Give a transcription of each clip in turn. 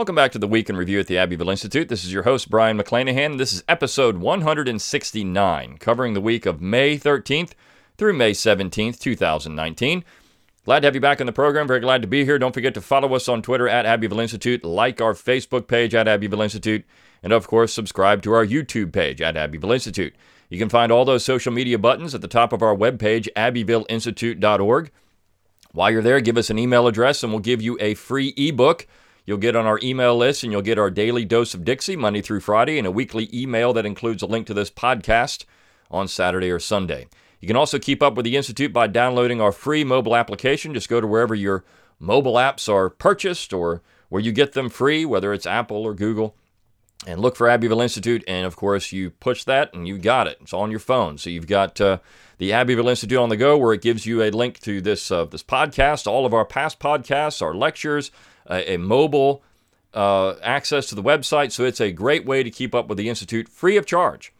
Welcome back to the Week in Review at the Abbeville Institute. This is your host, Brion McClanahan. This is episode 169, covering the week of May 13th through May 17th, 2019. Glad to have you back on the program. Very glad to be here. Don't forget to follow us on Twitter at Abbeville Institute, like our Facebook page at Abbeville Institute, and of course, subscribe to our YouTube page at Abbeville Institute. You can find all those social media buttons at the top of our webpage, abbevilleinstitute.org. While you're there, give us an email address and we'll give you a free ebook. You'll get on our email list and you'll get our daily dose of Dixie Monday through Friday and a weekly email that includes a link to this podcast on Saturday or Sunday. You can also keep up with the Institute by downloading our free mobile application. Just go to wherever your mobile apps are purchased or where you get them free, whether it's Apple or Google, and look for Abbeville Institute. And of course, you push that and you got it. It's on your phone. So you've got uh, the Abbeville Institute on the go, where it gives you a link to this uh, this podcast, all of our past podcasts, our lectures, a, a mobile uh, access to the website. So it's a great way to keep up with the Institute free of charge.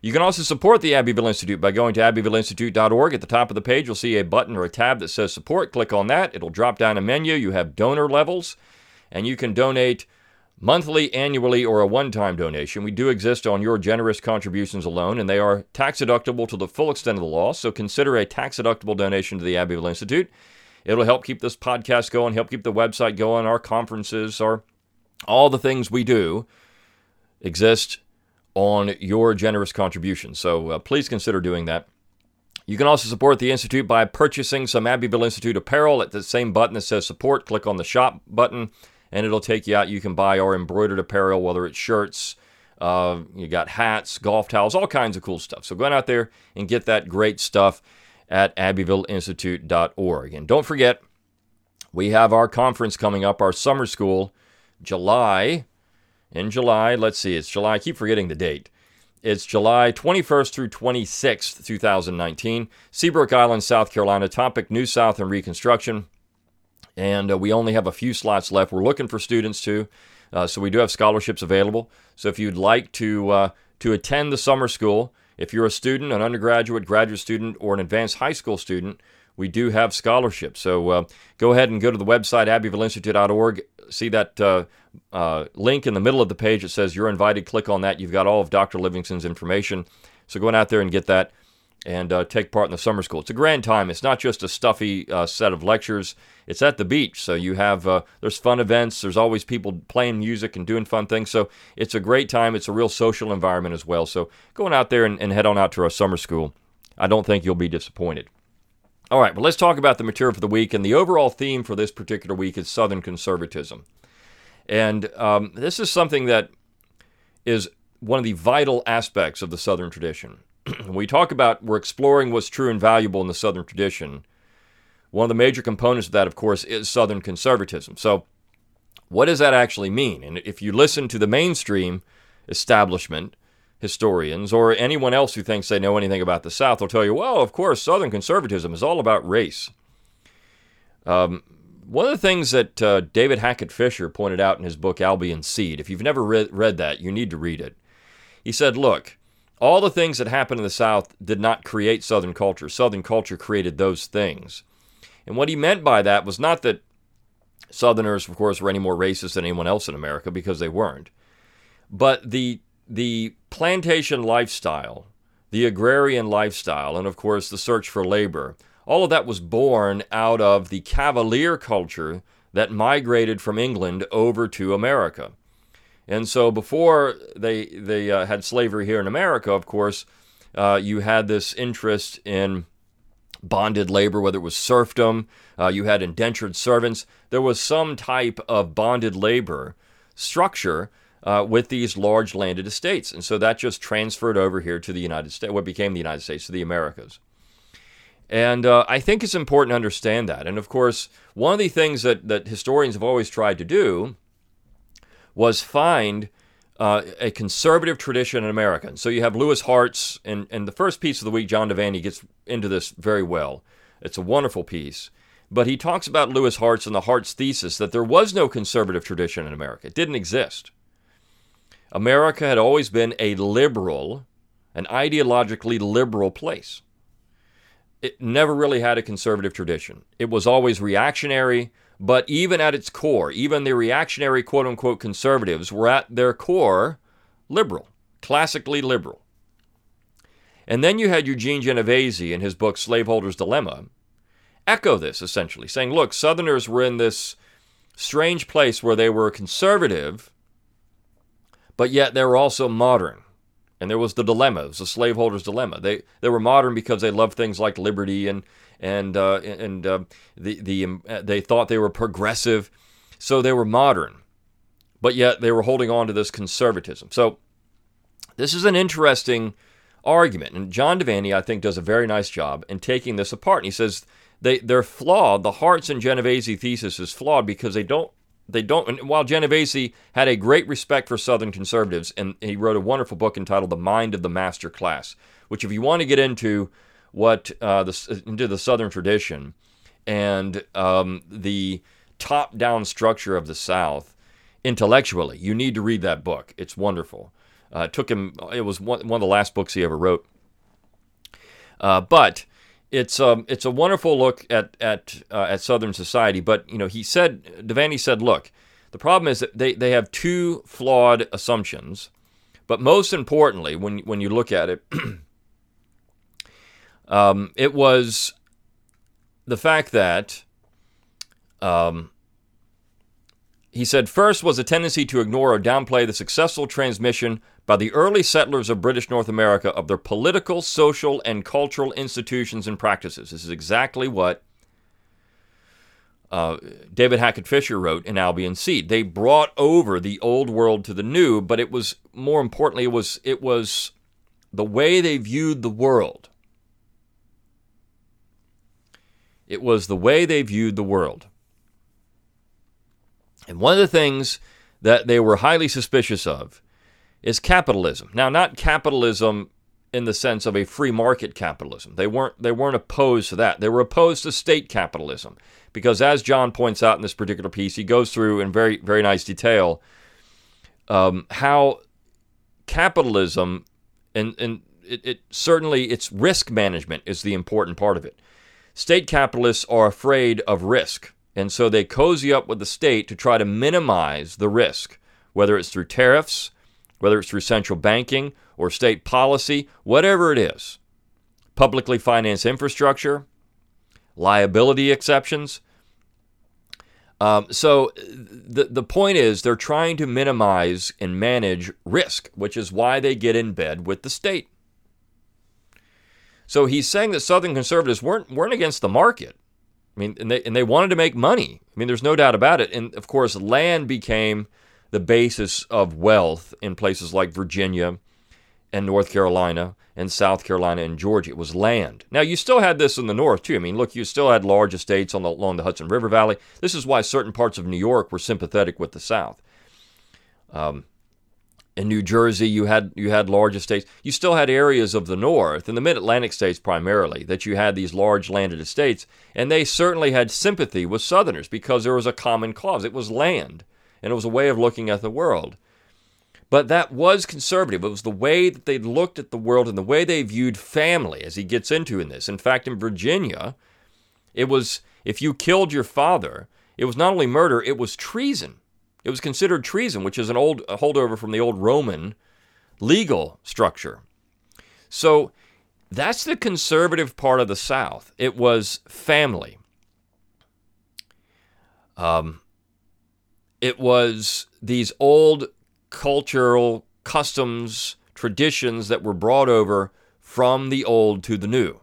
You can also support the Abbeville Institute by going to abbevilleinstitute.org. At the top of the page, you'll see a button or a tab that says support. Click on that. It'll drop down a menu. You have donor levels, and you can donate monthly, annually, or a one time donation. We do exist on your generous contributions alone, and they are tax deductible to the full extent of the law. So consider a tax deductible donation to the Abbeville Institute. It'll help keep this podcast going, help keep the website going, our conferences, our all the things we do exist on your generous contribution. So uh, please consider doing that. You can also support the Institute by purchasing some Abbeville Institute apparel at the same button that says support. Click on the shop button and it'll take you out. You can buy our embroidered apparel, whether it's shirts, uh, you got hats, golf towels, all kinds of cool stuff. So go out there and get that great stuff at abbevilleinstitute.org. And don't forget, we have our conference coming up, our summer school, July. In July, let's see, it's July, I keep forgetting the date. It's July 21st through 26th, 2019. Seabrook Island, South Carolina. Topic New South and Reconstruction. And uh, we only have a few slots left. We're looking for students too. Uh, so we do have scholarships available. So if you'd like to, uh, to attend the summer school, if you're a student, an undergraduate, graduate student, or an advanced high school student, we do have scholarships. So uh, go ahead and go to the website, abbevilleinstitute.org. See that uh, uh, link in the middle of the page. It says you're invited. Click on that. You've got all of Dr. Livingston's information. So go on out there and get that and uh, take part in the summer school. It's a grand time. It's not just a stuffy uh, set of lectures. It's at the beach, so you have uh, there's fun events. There's always people playing music and doing fun things. So it's a great time. It's a real social environment as well. So going out there and, and head on out to our summer school. I don't think you'll be disappointed. All right, well, let's talk about the material for the week. And the overall theme for this particular week is Southern conservatism. And um, this is something that is one of the vital aspects of the Southern tradition. we talk about we're exploring what's true and valuable in the Southern tradition. One of the major components of that, of course, is Southern conservatism. So, what does that actually mean? And if you listen to the mainstream establishment, historians, or anyone else who thinks they know anything about the South will tell you, well, of course, Southern conservatism is all about race. Um, one of the things that uh, David Hackett Fischer pointed out in his book Albion's Seed, if you've never read, read that, you need to read it. He said, look, all the things that happened in the South did not create Southern culture. Southern culture created those things. And what he meant by that was not that Southerners, of course, were any more racist than anyone else in America, because they weren't. But the the plantation lifestyle, the agrarian lifestyle, and of course the search for labor, all of that was born out of the cavalier culture that migrated from England over to America. And so before they they uh, had slavery here in America, of course, uh, you had this interest in bonded labor, whether it was serfdom, uh, you had indentured servants. There was some type of bonded labor structure uh, with these large landed estates. And so that just transferred over here to the United States, what became the United States, to the Americas. And uh, I think it's important to understand that. And of course, one of the things that, that historians have always tried to do was find uh, a conservative tradition in America. So you have Louis Hartz, and, and the first piece of the week, John Devanny gets into this very well. It's a wonderful piece. But he talks about Louis Hartz and the Hartz thesis that there was no conservative tradition in America. It didn't exist. America had always been a liberal, an ideologically liberal place. It never really had a conservative tradition. It was always reactionary, But even at its core, even the reactionary quote unquote conservatives were at their core liberal, classically liberal. And then you had Eugene Genovese in his book Slaveholder's Dilemma echo this essentially, saying, look, Southerners were in this strange place where they were conservative, but yet they were also modern. And there was the dilemma, it was the slaveholder's dilemma. They, they were modern because they loved things like liberty and, and, uh, and uh, the, the, um, they thought they were progressive, so they were modern. But yet they were holding on to this conservatism. So this is an interesting argument. And John Devanny, I think, does a very nice job in taking this apart. And he says they, they're flawed. The Hartz and Genovese thesis is flawed because they don't they don't. While Genovese had a great respect for Southern conservatives, and he wrote a wonderful book entitled "The Mind of the Master Class," which, if you want to get into what uh, the, into the Southern tradition and um, the top-down structure of the South intellectually, you need to read that book. It's wonderful. Uh, it took him. It was one, one of the last books he ever wrote. Uh, but it's um it's a wonderful look at at uh, at Southern society. But you know, he said Devanny said, look, the problem is that they they have two flawed assumptions. But most importantly, when when you look at it, um, it was the fact that um, he said first was a tendency to ignore or downplay the successful transmission by the early settlers of British North America of their political, social, and cultural institutions and practices. This is exactly what uh, David Hackett Fischer wrote in Albion's Seed. They brought over the old world to the new, but it was more importantly, it was it was the way they viewed the world. It was the way they viewed the world. And one of the things that they were highly suspicious of is capitalism. Now, not capitalism in the sense of a free market capitalism. They weren't they weren't opposed to that. They were opposed to state capitalism because as John points out in this particular piece, he goes through in very very nice detail um, how capitalism and and it, it certainly its risk management is the important part of it. State capitalists are afraid of risk, and so they cozy up with the state to try to minimize the risk, whether it's through tariffs whether it's through central banking or state policy, whatever it is. Publicly financed infrastructure, liability exceptions. Um, so the, the point is they're trying to minimize and manage risk, which is why they get in bed with the state. So he's saying that Southern conservatives weren't, weren't against the market. I mean, and they, and they wanted to make money. I mean, there's no doubt about it. And of course, land became the basis of wealth in places like Virginia and North Carolina and South Carolina and Georgia. It was land. Now, you still had this in the north, too. I mean, look, you still had large estates on the, along the Hudson River Valley. This is why certain parts of New York were sympathetic with the South. Um, in New Jersey, you had you had large estates. You still had areas of the North, in the Mid-Atlantic states primarily, that you had these large landed estates, and they certainly had sympathy with Southerners because there was a common cause. It was land and it was a way of looking at the world. But that was conservative. It was the way that they looked at the world and the way they viewed family, as he gets into in this. In fact, in Virginia, it was if you killed your father, it was not only murder, it was treason. It was considered treason, which is an old holdover from the old Roman legal structure. So that's the conservative part of the South. It was family. Um, it was these old cultural customs, traditions that were brought over from the old to the new.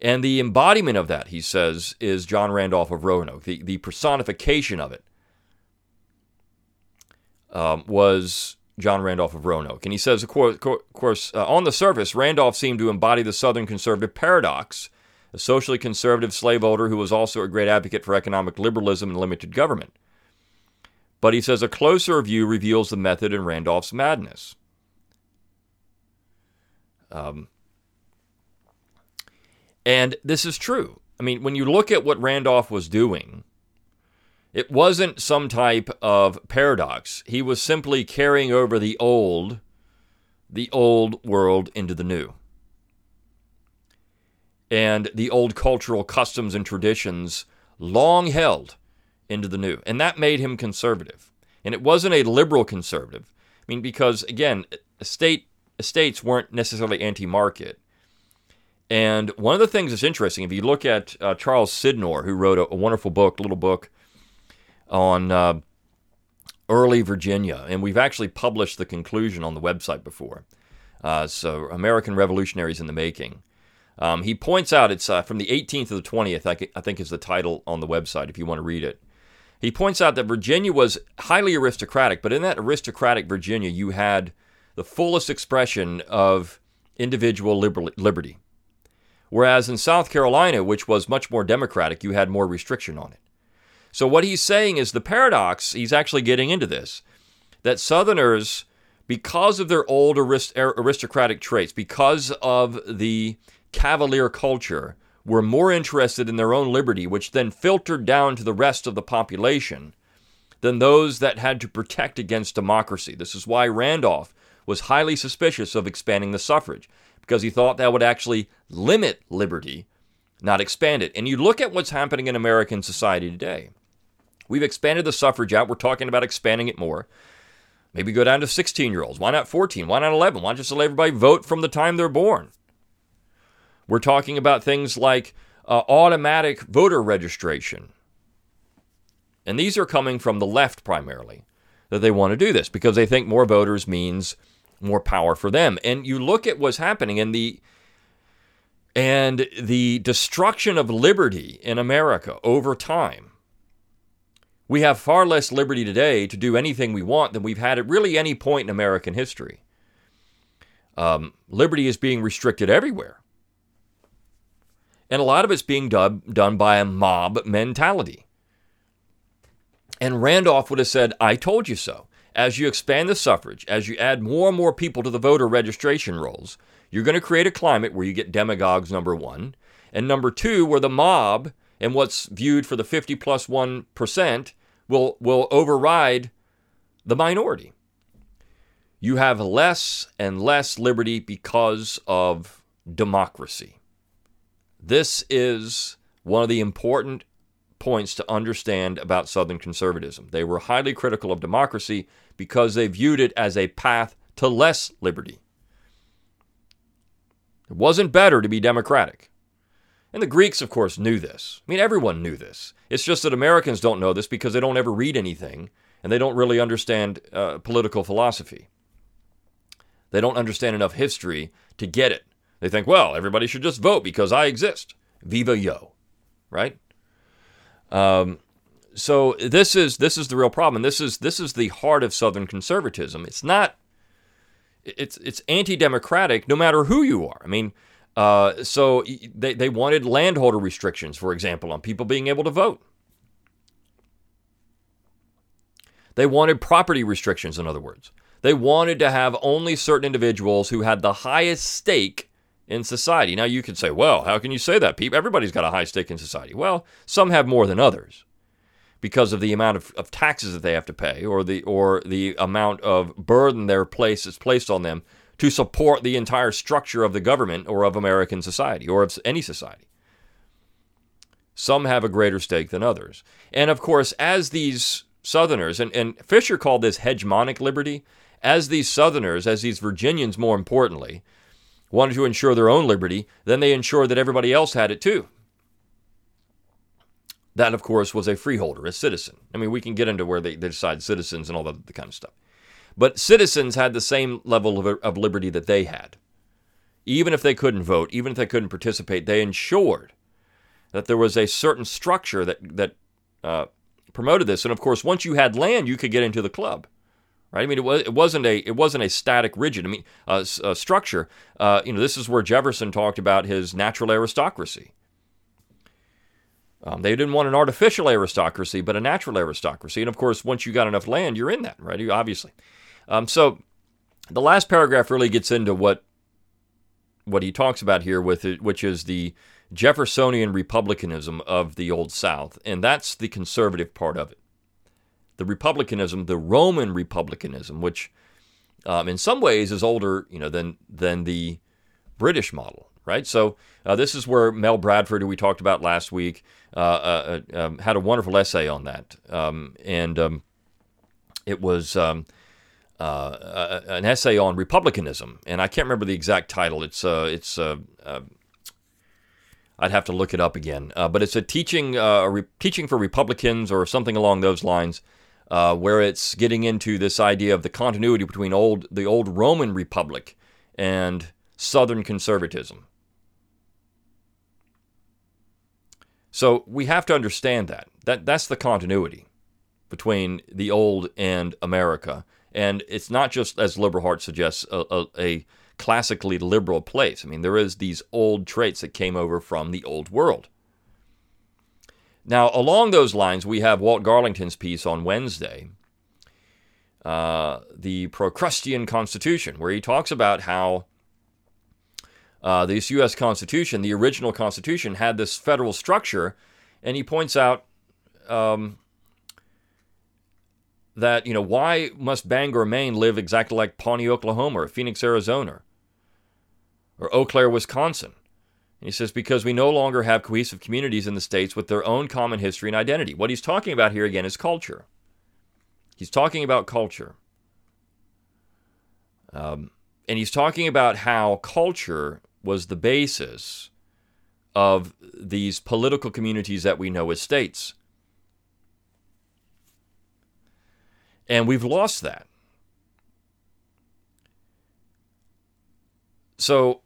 And the embodiment of that, he says, is John Randolph of Roanoke. The, the personification of it um, was John Randolph of Roanoke. And he says, of course, of course uh, on the surface, Randolph seemed to embody the Southern conservative paradox, a socially conservative slaveholder who was also a great advocate for economic liberalism and limited government. But he says a closer view reveals the method in Randolph's madness. Um, and this is true. I mean, when you look at what Randolph was doing, it wasn't some type of paradox. He was simply carrying over the old, the old world into the new. And the old cultural customs and traditions long held into the new. And that made him conservative. And it wasn't a liberal conservative. I mean, because again, estate, estates weren't necessarily anti market. And one of the things that's interesting, if you look at uh, Charles Sydnor, who wrote a, a, wonderful book, little book on uh, early Virginia, and we've actually published the conclusion on the website before. Uh, so, American Revolutionaries in the Making. Um, he points out it's uh, from the 18th to the 20th, I, think is the title on the website if you want to read it. He points out that Virginia was highly aristocratic, but in that aristocratic Virginia, you had the fullest expression of individual liber- liberty. Whereas in South Carolina, which was much more democratic, you had more restriction on it. So, what he's saying is the paradox, he's actually getting into this, that Southerners, because of their old arist- er, aristocratic traits, because of the cavalier culture, were more interested in their own liberty, which then filtered down to the rest of the population, than those that had to protect against democracy. This is why Randolph was highly suspicious of expanding the suffrage, because he thought that would actually limit liberty, not expand it. And you look at what's happening in American society today. We've expanded the suffrage out. We're talking about expanding it more. Maybe go down to 16 year olds. Why not 14? Why not 11? Why not just let everybody vote from the time they're born? We're talking about things like uh, automatic voter registration. And these are coming from the left primarily, that they want to do this because they think more voters means more power for them. And you look at what's happening in the and the destruction of liberty in America over time. We have far less liberty today to do anything we want than we've had at really any point in American history. Um, liberty is being restricted everywhere. And a lot of it's being done, done by a mob mentality. And Randolph would have said, I told you so. As you expand the suffrage, as you add more and more people to the voter registration rolls, you're going to create a climate where you get demagogues, number one. And number two, where the mob and what's viewed for the 50 plus 1 will, will override the minority. You have less and less liberty because of democracy. This is one of the important points to understand about Southern conservatism. They were highly critical of democracy because they viewed it as a path to less liberty. It wasn't better to be democratic. And the Greeks, of course, knew this. I mean, everyone knew this. It's just that Americans don't know this because they don't ever read anything and they don't really understand uh, political philosophy. They don't understand enough history to get it. They think, well, everybody should just vote because I exist. Viva yo, right? Um, so this is this is the real problem. This is this is the heart of Southern conservatism. It's not. It's it's anti-democratic, no matter who you are. I mean, uh, so they they wanted landholder restrictions, for example, on people being able to vote. They wanted property restrictions, in other words. They wanted to have only certain individuals who had the highest stake in society. Now you could say, well, how can you say that? People, everybody's got a high stake in society. Well, some have more than others because of the amount of, of taxes that they have to pay or the or the amount of burden their place is placed on them to support the entire structure of the government or of American society or of any society. Some have a greater stake than others. And of course, as these Southerners, and, and Fischer called this hegemonic liberty, as these Southerners, as these Virginians more importantly, wanted to ensure their own liberty, then they ensured that everybody else had it too. That, of course, was a freeholder, a citizen. I mean, we can get into where they, they decide citizens and all that kind of stuff. But citizens had the same level of, of liberty that they had. Even if they couldn't vote, even if they couldn't participate, they ensured that there was a certain structure that, that uh, promoted this. And of course, once you had land, you could get into the club right? I mean, it was it wasn't a it wasn't a static, rigid. I mean, uh, uh, structure. Uh, you know, this is where Jefferson talked about his natural aristocracy. Um, they didn't want an artificial aristocracy, but a natural aristocracy. And of course, once you got enough land, you're in that, right? You, obviously. Um, so the last paragraph really gets into what what he talks about here with it, which is the Jeffersonian republicanism of the Old South, and that's the conservative part of it the republicanism, the Roman republicanism, which um, in some ways is older, you know, than than the British model, right? So uh, this is where Mel Bradford, who we talked about last week, uh, uh, uh um, had a wonderful essay on that, um, and um, it was um, uh, an essay on republicanism, and I can't remember the exact title. It's uh, it's uh, uh, I'd have to look it up again, but it's a teaching a re- teaching for Republicans or something along those lines. Uh, where it's getting into this idea of the continuity between old the old Roman Republic and Southern conservatism. So we have to understand that. that that's the continuity between the old and America. And it's not just, as Liberal Heart suggests, a, a, a classically liberal place. I mean, there is these old traits that came over from the old world. Now, along those lines, we have Walt Garlington's piece on Wednesday, uh, the Procrustean Constitution, where he talks about how uh, this U.S. Constitution, the original Constitution, had this federal structure, and he points out um, that you know why must Bangor, Maine, live exactly like Pawnee, Oklahoma, or Phoenix, Arizona, or Eau Claire, Wisconsin? And he says because we no longer have cohesive communities in the states with their own common history and identity. What he's talking about here again is culture. He's talking about culture. Um, and he's talking about how culture was the basis of these political communities that we know as states. And we've lost that. So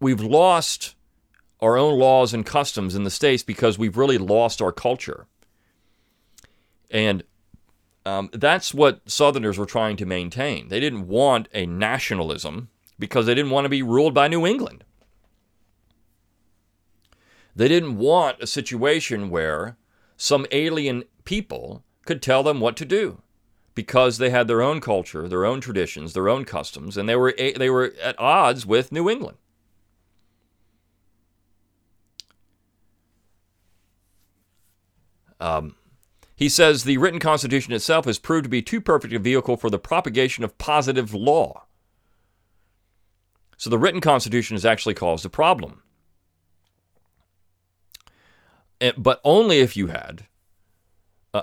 we've lost our own laws and customs in the states because we've really lost our culture. And um, that's what Southerners were trying to maintain. They didn't want a nationalism because they didn't want to be ruled by New England. They didn't want a situation where some alien people could tell them what to do because they had their own culture, their own traditions, their own customs, and they were they were at odds with New England. Um, he says the written constitution itself has proved to be too perfect a vehicle for the propagation of positive law. So the written Constitution has actually caused a problem. But only if you had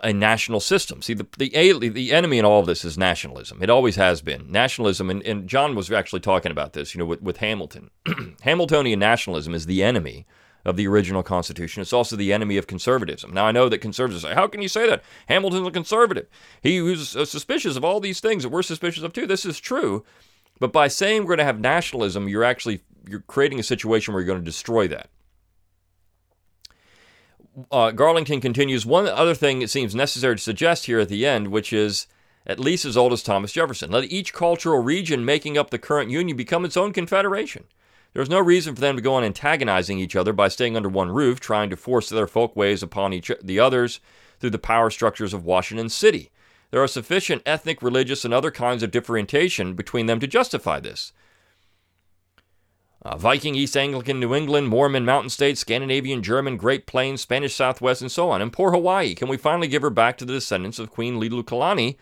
a national system. See, the, the, the enemy in all of this is nationalism. It always has been. Nationalism, and, and John was actually talking about this, you know, with, with Hamilton. Hamiltonian nationalism is the enemy of the original Constitution. It's also the enemy of conservatism. Now, I know that conservatives say, how can you say that? Hamilton's a conservative. He was uh, suspicious of all these things that we're suspicious of too. This is true. But by saying we're going to have nationalism, you're actually you're creating a situation where you're going to destroy that. Uh, Garlington continues one other thing it seems necessary to suggest here at the end, which is at least as old as Thomas Jefferson. Let each cultural region making up the current union become its own confederation. There's no reason for them to go on antagonizing each other by staying under one roof, trying to force their folkways upon each the others through the power structures of Washington City. There are sufficient ethnic, religious, and other kinds of differentiation between them to justify this. Uh, Viking, East Anglican, New England, Mormon, Mountain States, Scandinavian, German, Great Plains, Spanish Southwest, and so on. And poor Hawaii. Can we finally give her back to the descendants of Queen Liliuokalani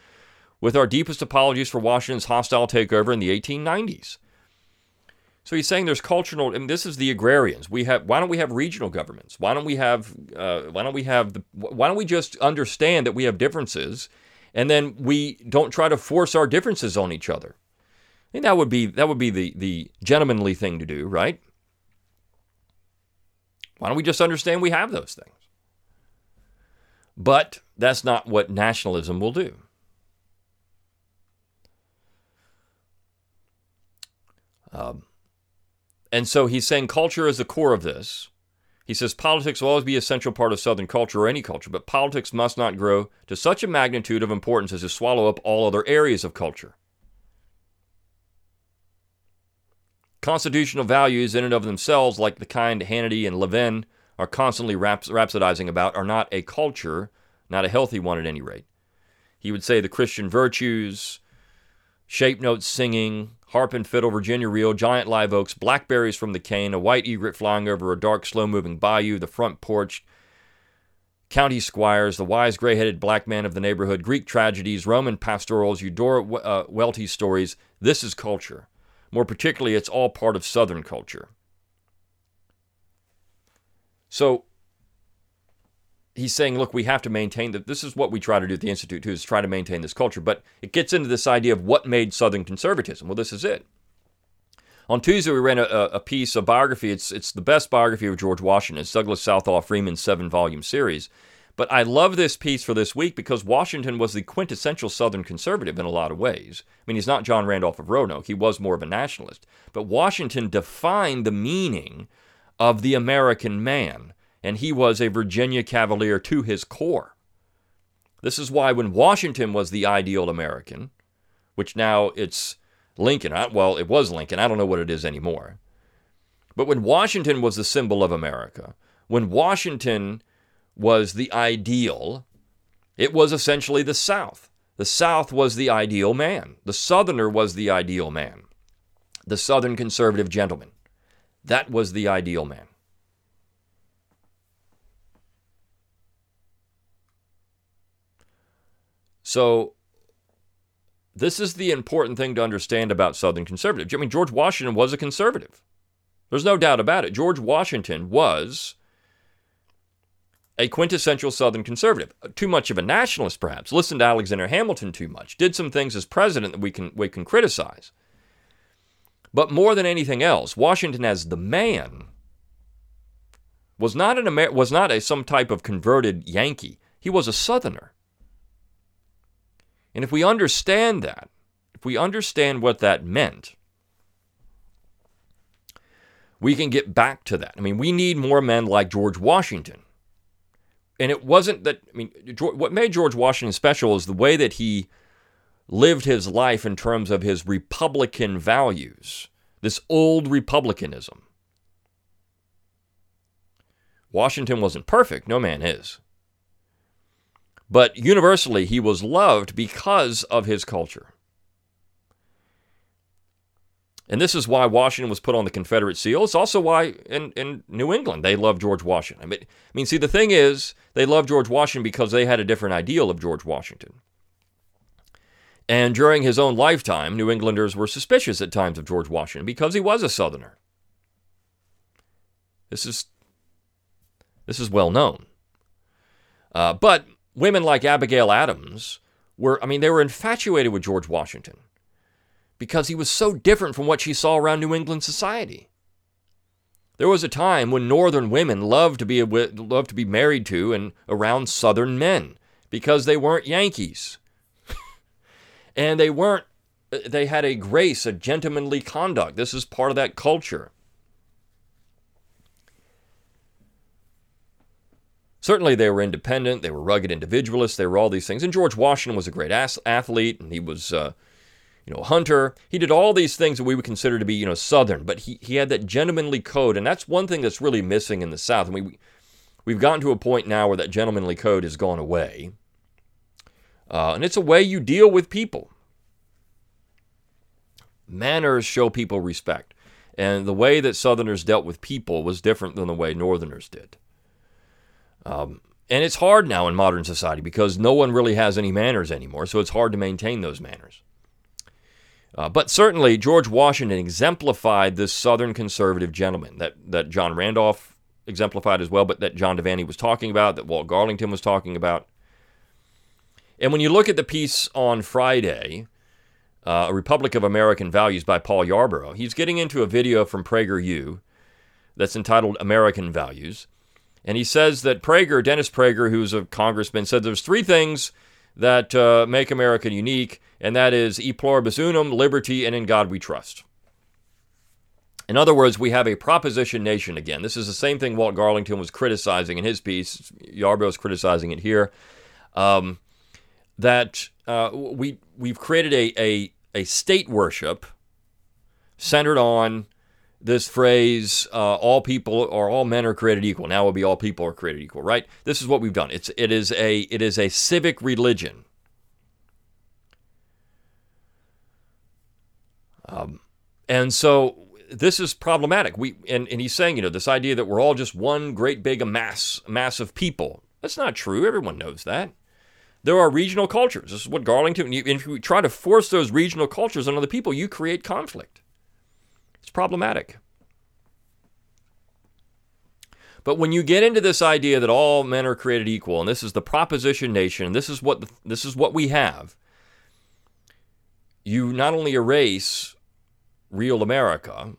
with our deepest apologies for Washington's hostile takeover in the 1890s? So he's saying there's cultural, and this is the agrarians. We have. Why don't we have regional governments? Why don't we have? Uh, why don't we have? The, why don't we just understand that we have differences and then we don't try to force our differences on each other. I think that would be that would be the the gentlemanly thing to do, right? Why don't we just understand we have those things? But that's not what nationalism will do. Um, and so he's saying culture is the core of this. He says politics will always be a central part of Southern culture or any culture, but politics must not grow to such a magnitude of importance as to swallow up all other areas of culture. Constitutional values, in and of themselves, like the kind Hannity and Levin are constantly rhapsodizing about, are not a culture, not a healthy one at any rate. He would say the Christian virtues, shape notes singing, harp and fiddle, Virginia reel, giant live oaks, blackberries from the cane, a white egret flying over a dark, slow moving bayou, the front porch, county squires, the wise gray headed black man of the neighborhood, Greek tragedies, Roman pastorals, Eudora uh, Welty stories. This is culture. More particularly, it's all part of Southern culture. So he's saying, look, we have to maintain that. This is what we try to do at the Institute, too, is try to maintain this culture. But it gets into this idea of what made Southern conservatism. Well, this is it. On Tuesday, we ran a, a piece, a biography. It's, it's the best biography of George Washington. It's Douglas Southall Freeman's seven volume series. But I love this piece for this week because Washington was the quintessential Southern conservative in a lot of ways. I mean, he's not John Randolph of Roanoke, he was more of a nationalist. But Washington defined the meaning of the American man, and he was a Virginia Cavalier to his core. This is why when Washington was the ideal American, which now it's Lincoln, well, it was Lincoln, I don't know what it is anymore. But when Washington was the symbol of America, when Washington was the ideal, it was essentially the South. The South was the ideal man. The Southerner was the ideal man. The Southern conservative gentleman. That was the ideal man. So, this is the important thing to understand about Southern conservatives. I mean, George Washington was a conservative. There's no doubt about it. George Washington was a quintessential Southern conservative. Uh, too much of a nationalist, perhaps. Listened to Alexander Hamilton too much. Did some things as president that we can, we can criticize. But more than anything else, Washington as the man was not an Amer- was not a some type of converted Yankee. He was a Southerner. And if we understand that, if we understand what that meant, we can get back to that. I mean, we need more men like George Washington and it wasn't that I mean what made George Washington special is the way that he lived his life in terms of his republican values, this old republicanism. Washington wasn't perfect, no man is. But universally he was loved because of his culture. And this is why Washington was put on the Confederate seal. It's also why in, in New England they love George Washington. I mean, I mean, see, the thing is, they love George Washington because they had a different ideal of George Washington. And during his own lifetime, New Englanders were suspicious at times of George Washington because he was a Southerner. This is this is well known. Uh, but women like Abigail Adams were, I mean, they were infatuated with George Washington because he was so different from what she saw around New England society. There was a time when northern women loved to be loved to be married to and around southern men because they weren't Yankees. and they weren't they had a grace, a gentlemanly conduct. This is part of that culture. Certainly, they were independent. They were rugged individualists. They were all these things. And George Washington was a great athlete, and he was uh, you know, hunter. He did all these things that we would consider to be, you know, Southern, but he, he had that gentlemanly code. And that's one thing that's really missing in the South. And we, we've gotten to a point now where that gentlemanly code has gone away. Uh, and it's a way you deal with people. Manners show people respect. And the way that Southerners dealt with people was different than the way Northerners did. Um, and it's hard now in modern society because no one really has any manners anymore, so it's hard to maintain those manners. Uh, but certainly, George Washington exemplified this Southern conservative gentleman that, that John Randolph exemplified as well, but that John Devanny was talking about, that Walt Garlington was talking about. And when you look at the piece on Friday, uh, A Republic of American Values by Paul Yarbrough, he's getting into a video from PragerU that's entitled American Values. And he says that Prager, Dennis Prager, who's a congressman, said there's three things that uh, make America unique, and that is e pluribus unum, liberty, and in God we trust. In other words, we have a proposition nation again. This is the same thing Walt Garlington was criticizing in his piece. Yarbrough is criticizing it here. Um, that uh, we we've created a, a a state worship centered on this phrase uh, all people or all men are created equal now it will be all people are created equal right this is what we've done it's it is a it is a civic religion um, and so this is problematic. We and, and he's saying you know this idea that we're all just one great big mass mass of people. That's not true. Everyone knows that. There are regional cultures. This is what garlington if you try to force those regional cultures on other people you create conflict. It's problematic. But when you get into this idea that all men are created equal, and this is the proposition nation, this is what this is what we have, you not only erase real America,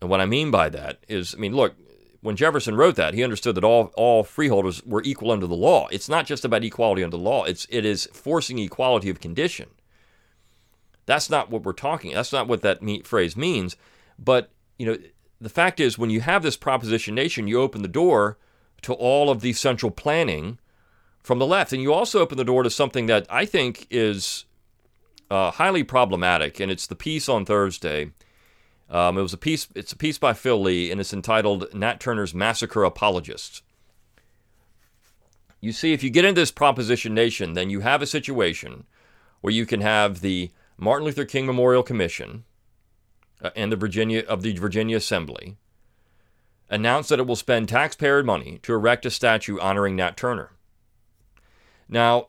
and what I mean by that is, I mean, look, when Jefferson wrote that, he understood that all, all freeholders were equal under the law. It's not just about equality under the law, it's, it is forcing equality of condition. That's not what we're talking. That's not what that me- phrase means. But, you know, the fact is, when you have this proposition nation, you open the door to all of the central planning from the left. And you also open the door to something that I think is uh, highly problematic, and it's the piece on Thursday. Um, it was a piece. It's a piece by Phil Leigh, and it's entitled "Nat Turner's Massacre Apologists." You see, if you get into this proposition nation, then you have a situation where you can have the Martin Luther King Memorial Commission, uh, and the Virginia of the Virginia Assembly announce that it will spend taxpayer money to erect a statue honoring Nat Turner. Now,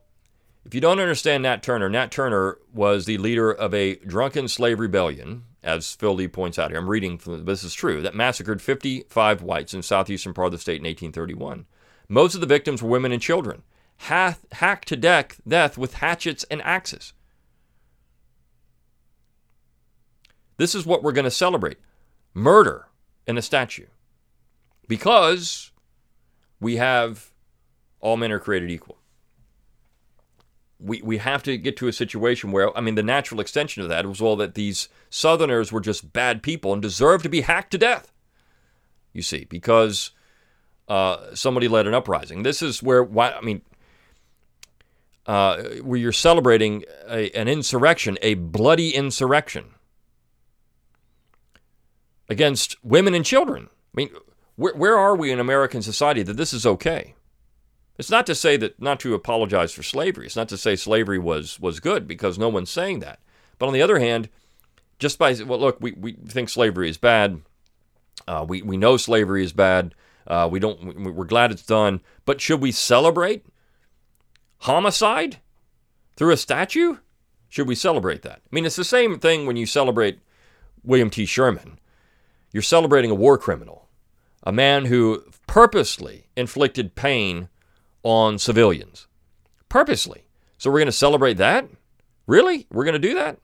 if you don't understand Nat Turner, Nat Turner was the leader of a drunken slave rebellion, as Phil Leigh points out here. I'm reading from this is true that massacred 55 whites in southeastern part of the state in 1831. Most of the victims were women and children, hacked to death with hatchets and axes. This is what we're going to celebrate murder in a statue. Because we have all men are created equal. We, we have to get to a situation where, I mean, the natural extension of that was, all that these Southerners were just bad people and deserved to be hacked to death. You see, because uh, somebody led an uprising. This is where, why, I mean, uh, where you're celebrating a, an insurrection, a bloody insurrection against women and children. I mean, where, where are we in American society that this is okay? It's not to say that not to apologize for slavery. It's not to say slavery was was good because no one's saying that. But on the other hand, just by well, look, we, we think slavery is bad. Uh, we we know slavery is bad. Uh, we don't. We're glad it's done. But should we celebrate homicide through a statue? Should we celebrate that? I mean, it's the same thing when you celebrate William T. Sherman you're celebrating a war criminal, a man who purposely inflicted pain on civilians. Purposely. So we're going to celebrate that? Really? We're going to do that?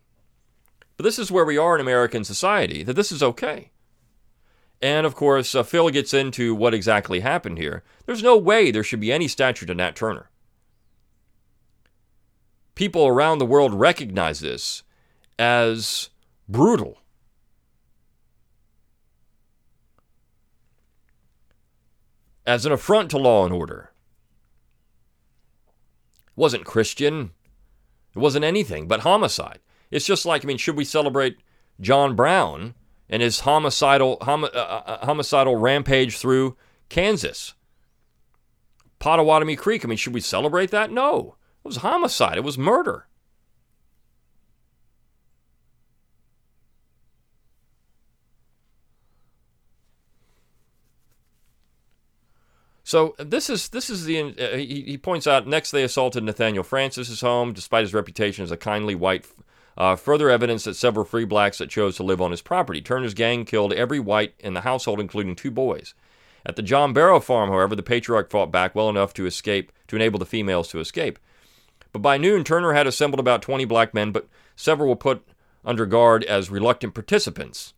But this is where we are in American society, that this is okay. And of course, uh, Phil gets into what exactly happened here. There's no way there should be any statue to Nat Turner. People around the world recognize this as brutal as an affront to law and order. Wasn't Christian. It wasn't anything but homicide. It's just like, I mean, should we celebrate John Brown and his homicidal, hom- uh, uh, uh homicidal rampage through Kansas? Pottawatomie Creek. I mean, should we celebrate that? No. It was homicide. It was murder. So this is this is the uh, he, he, points out next they assaulted Nathaniel Francis's home despite his reputation as a kindly white. Uh, further evidence that several free blacks that chose to live on his property. Turner's gang killed every white in the household, including two boys. At the John Barrow farm, however, the patriarch fought back well enough to escape to enable the females to escape. But by noon, Turner had assembled about 20 black men, but several were put under guard as reluctant participants.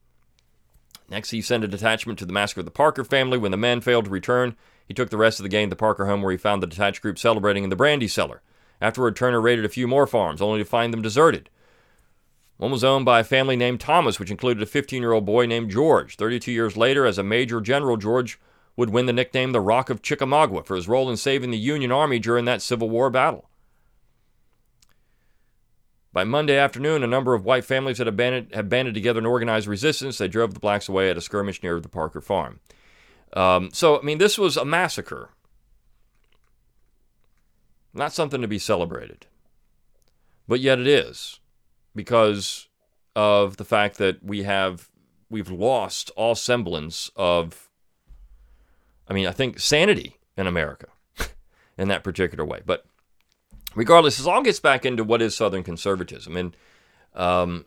Next, he sent a detachment to the massacre of the Parker family. When the men failed to return, he took the rest of the gang to Parker home where he found the detached group celebrating in the brandy cellar. Afterward, Turner raided a few more farms, only to find them deserted. One was owned by a family named Thomas, which included a 15 year old boy named George. 32 years later, as a Major General, George would win the nickname the Rock of Chickamauga for his role in saving the Union Army during that Civil War battle. By Monday afternoon, a number of white families had banded, had banded together and organized resistance. They drove the blacks away at a skirmish near the Parker farm. Um, so, I mean, this was a massacre, not something to be celebrated. But yet it is because of the fact that we have we've lost all semblance of I mean, I think sanity in America in that particular way. But regardless, this all gets back into what is Southern conservatism. And um,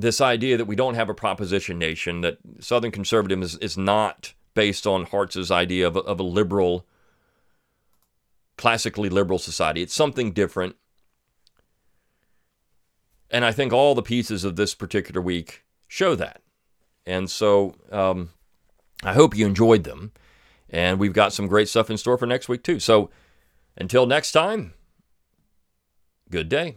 this idea that we don't have a proposition nation, that Southern conservatism is, is not based on Hartz's idea of a, of a liberal, classically liberal society. It's something different. And I think all the pieces of this particular week show that. And so um, I hope you enjoyed them. And we've got some great stuff in store for next week, too. So until next time, good day.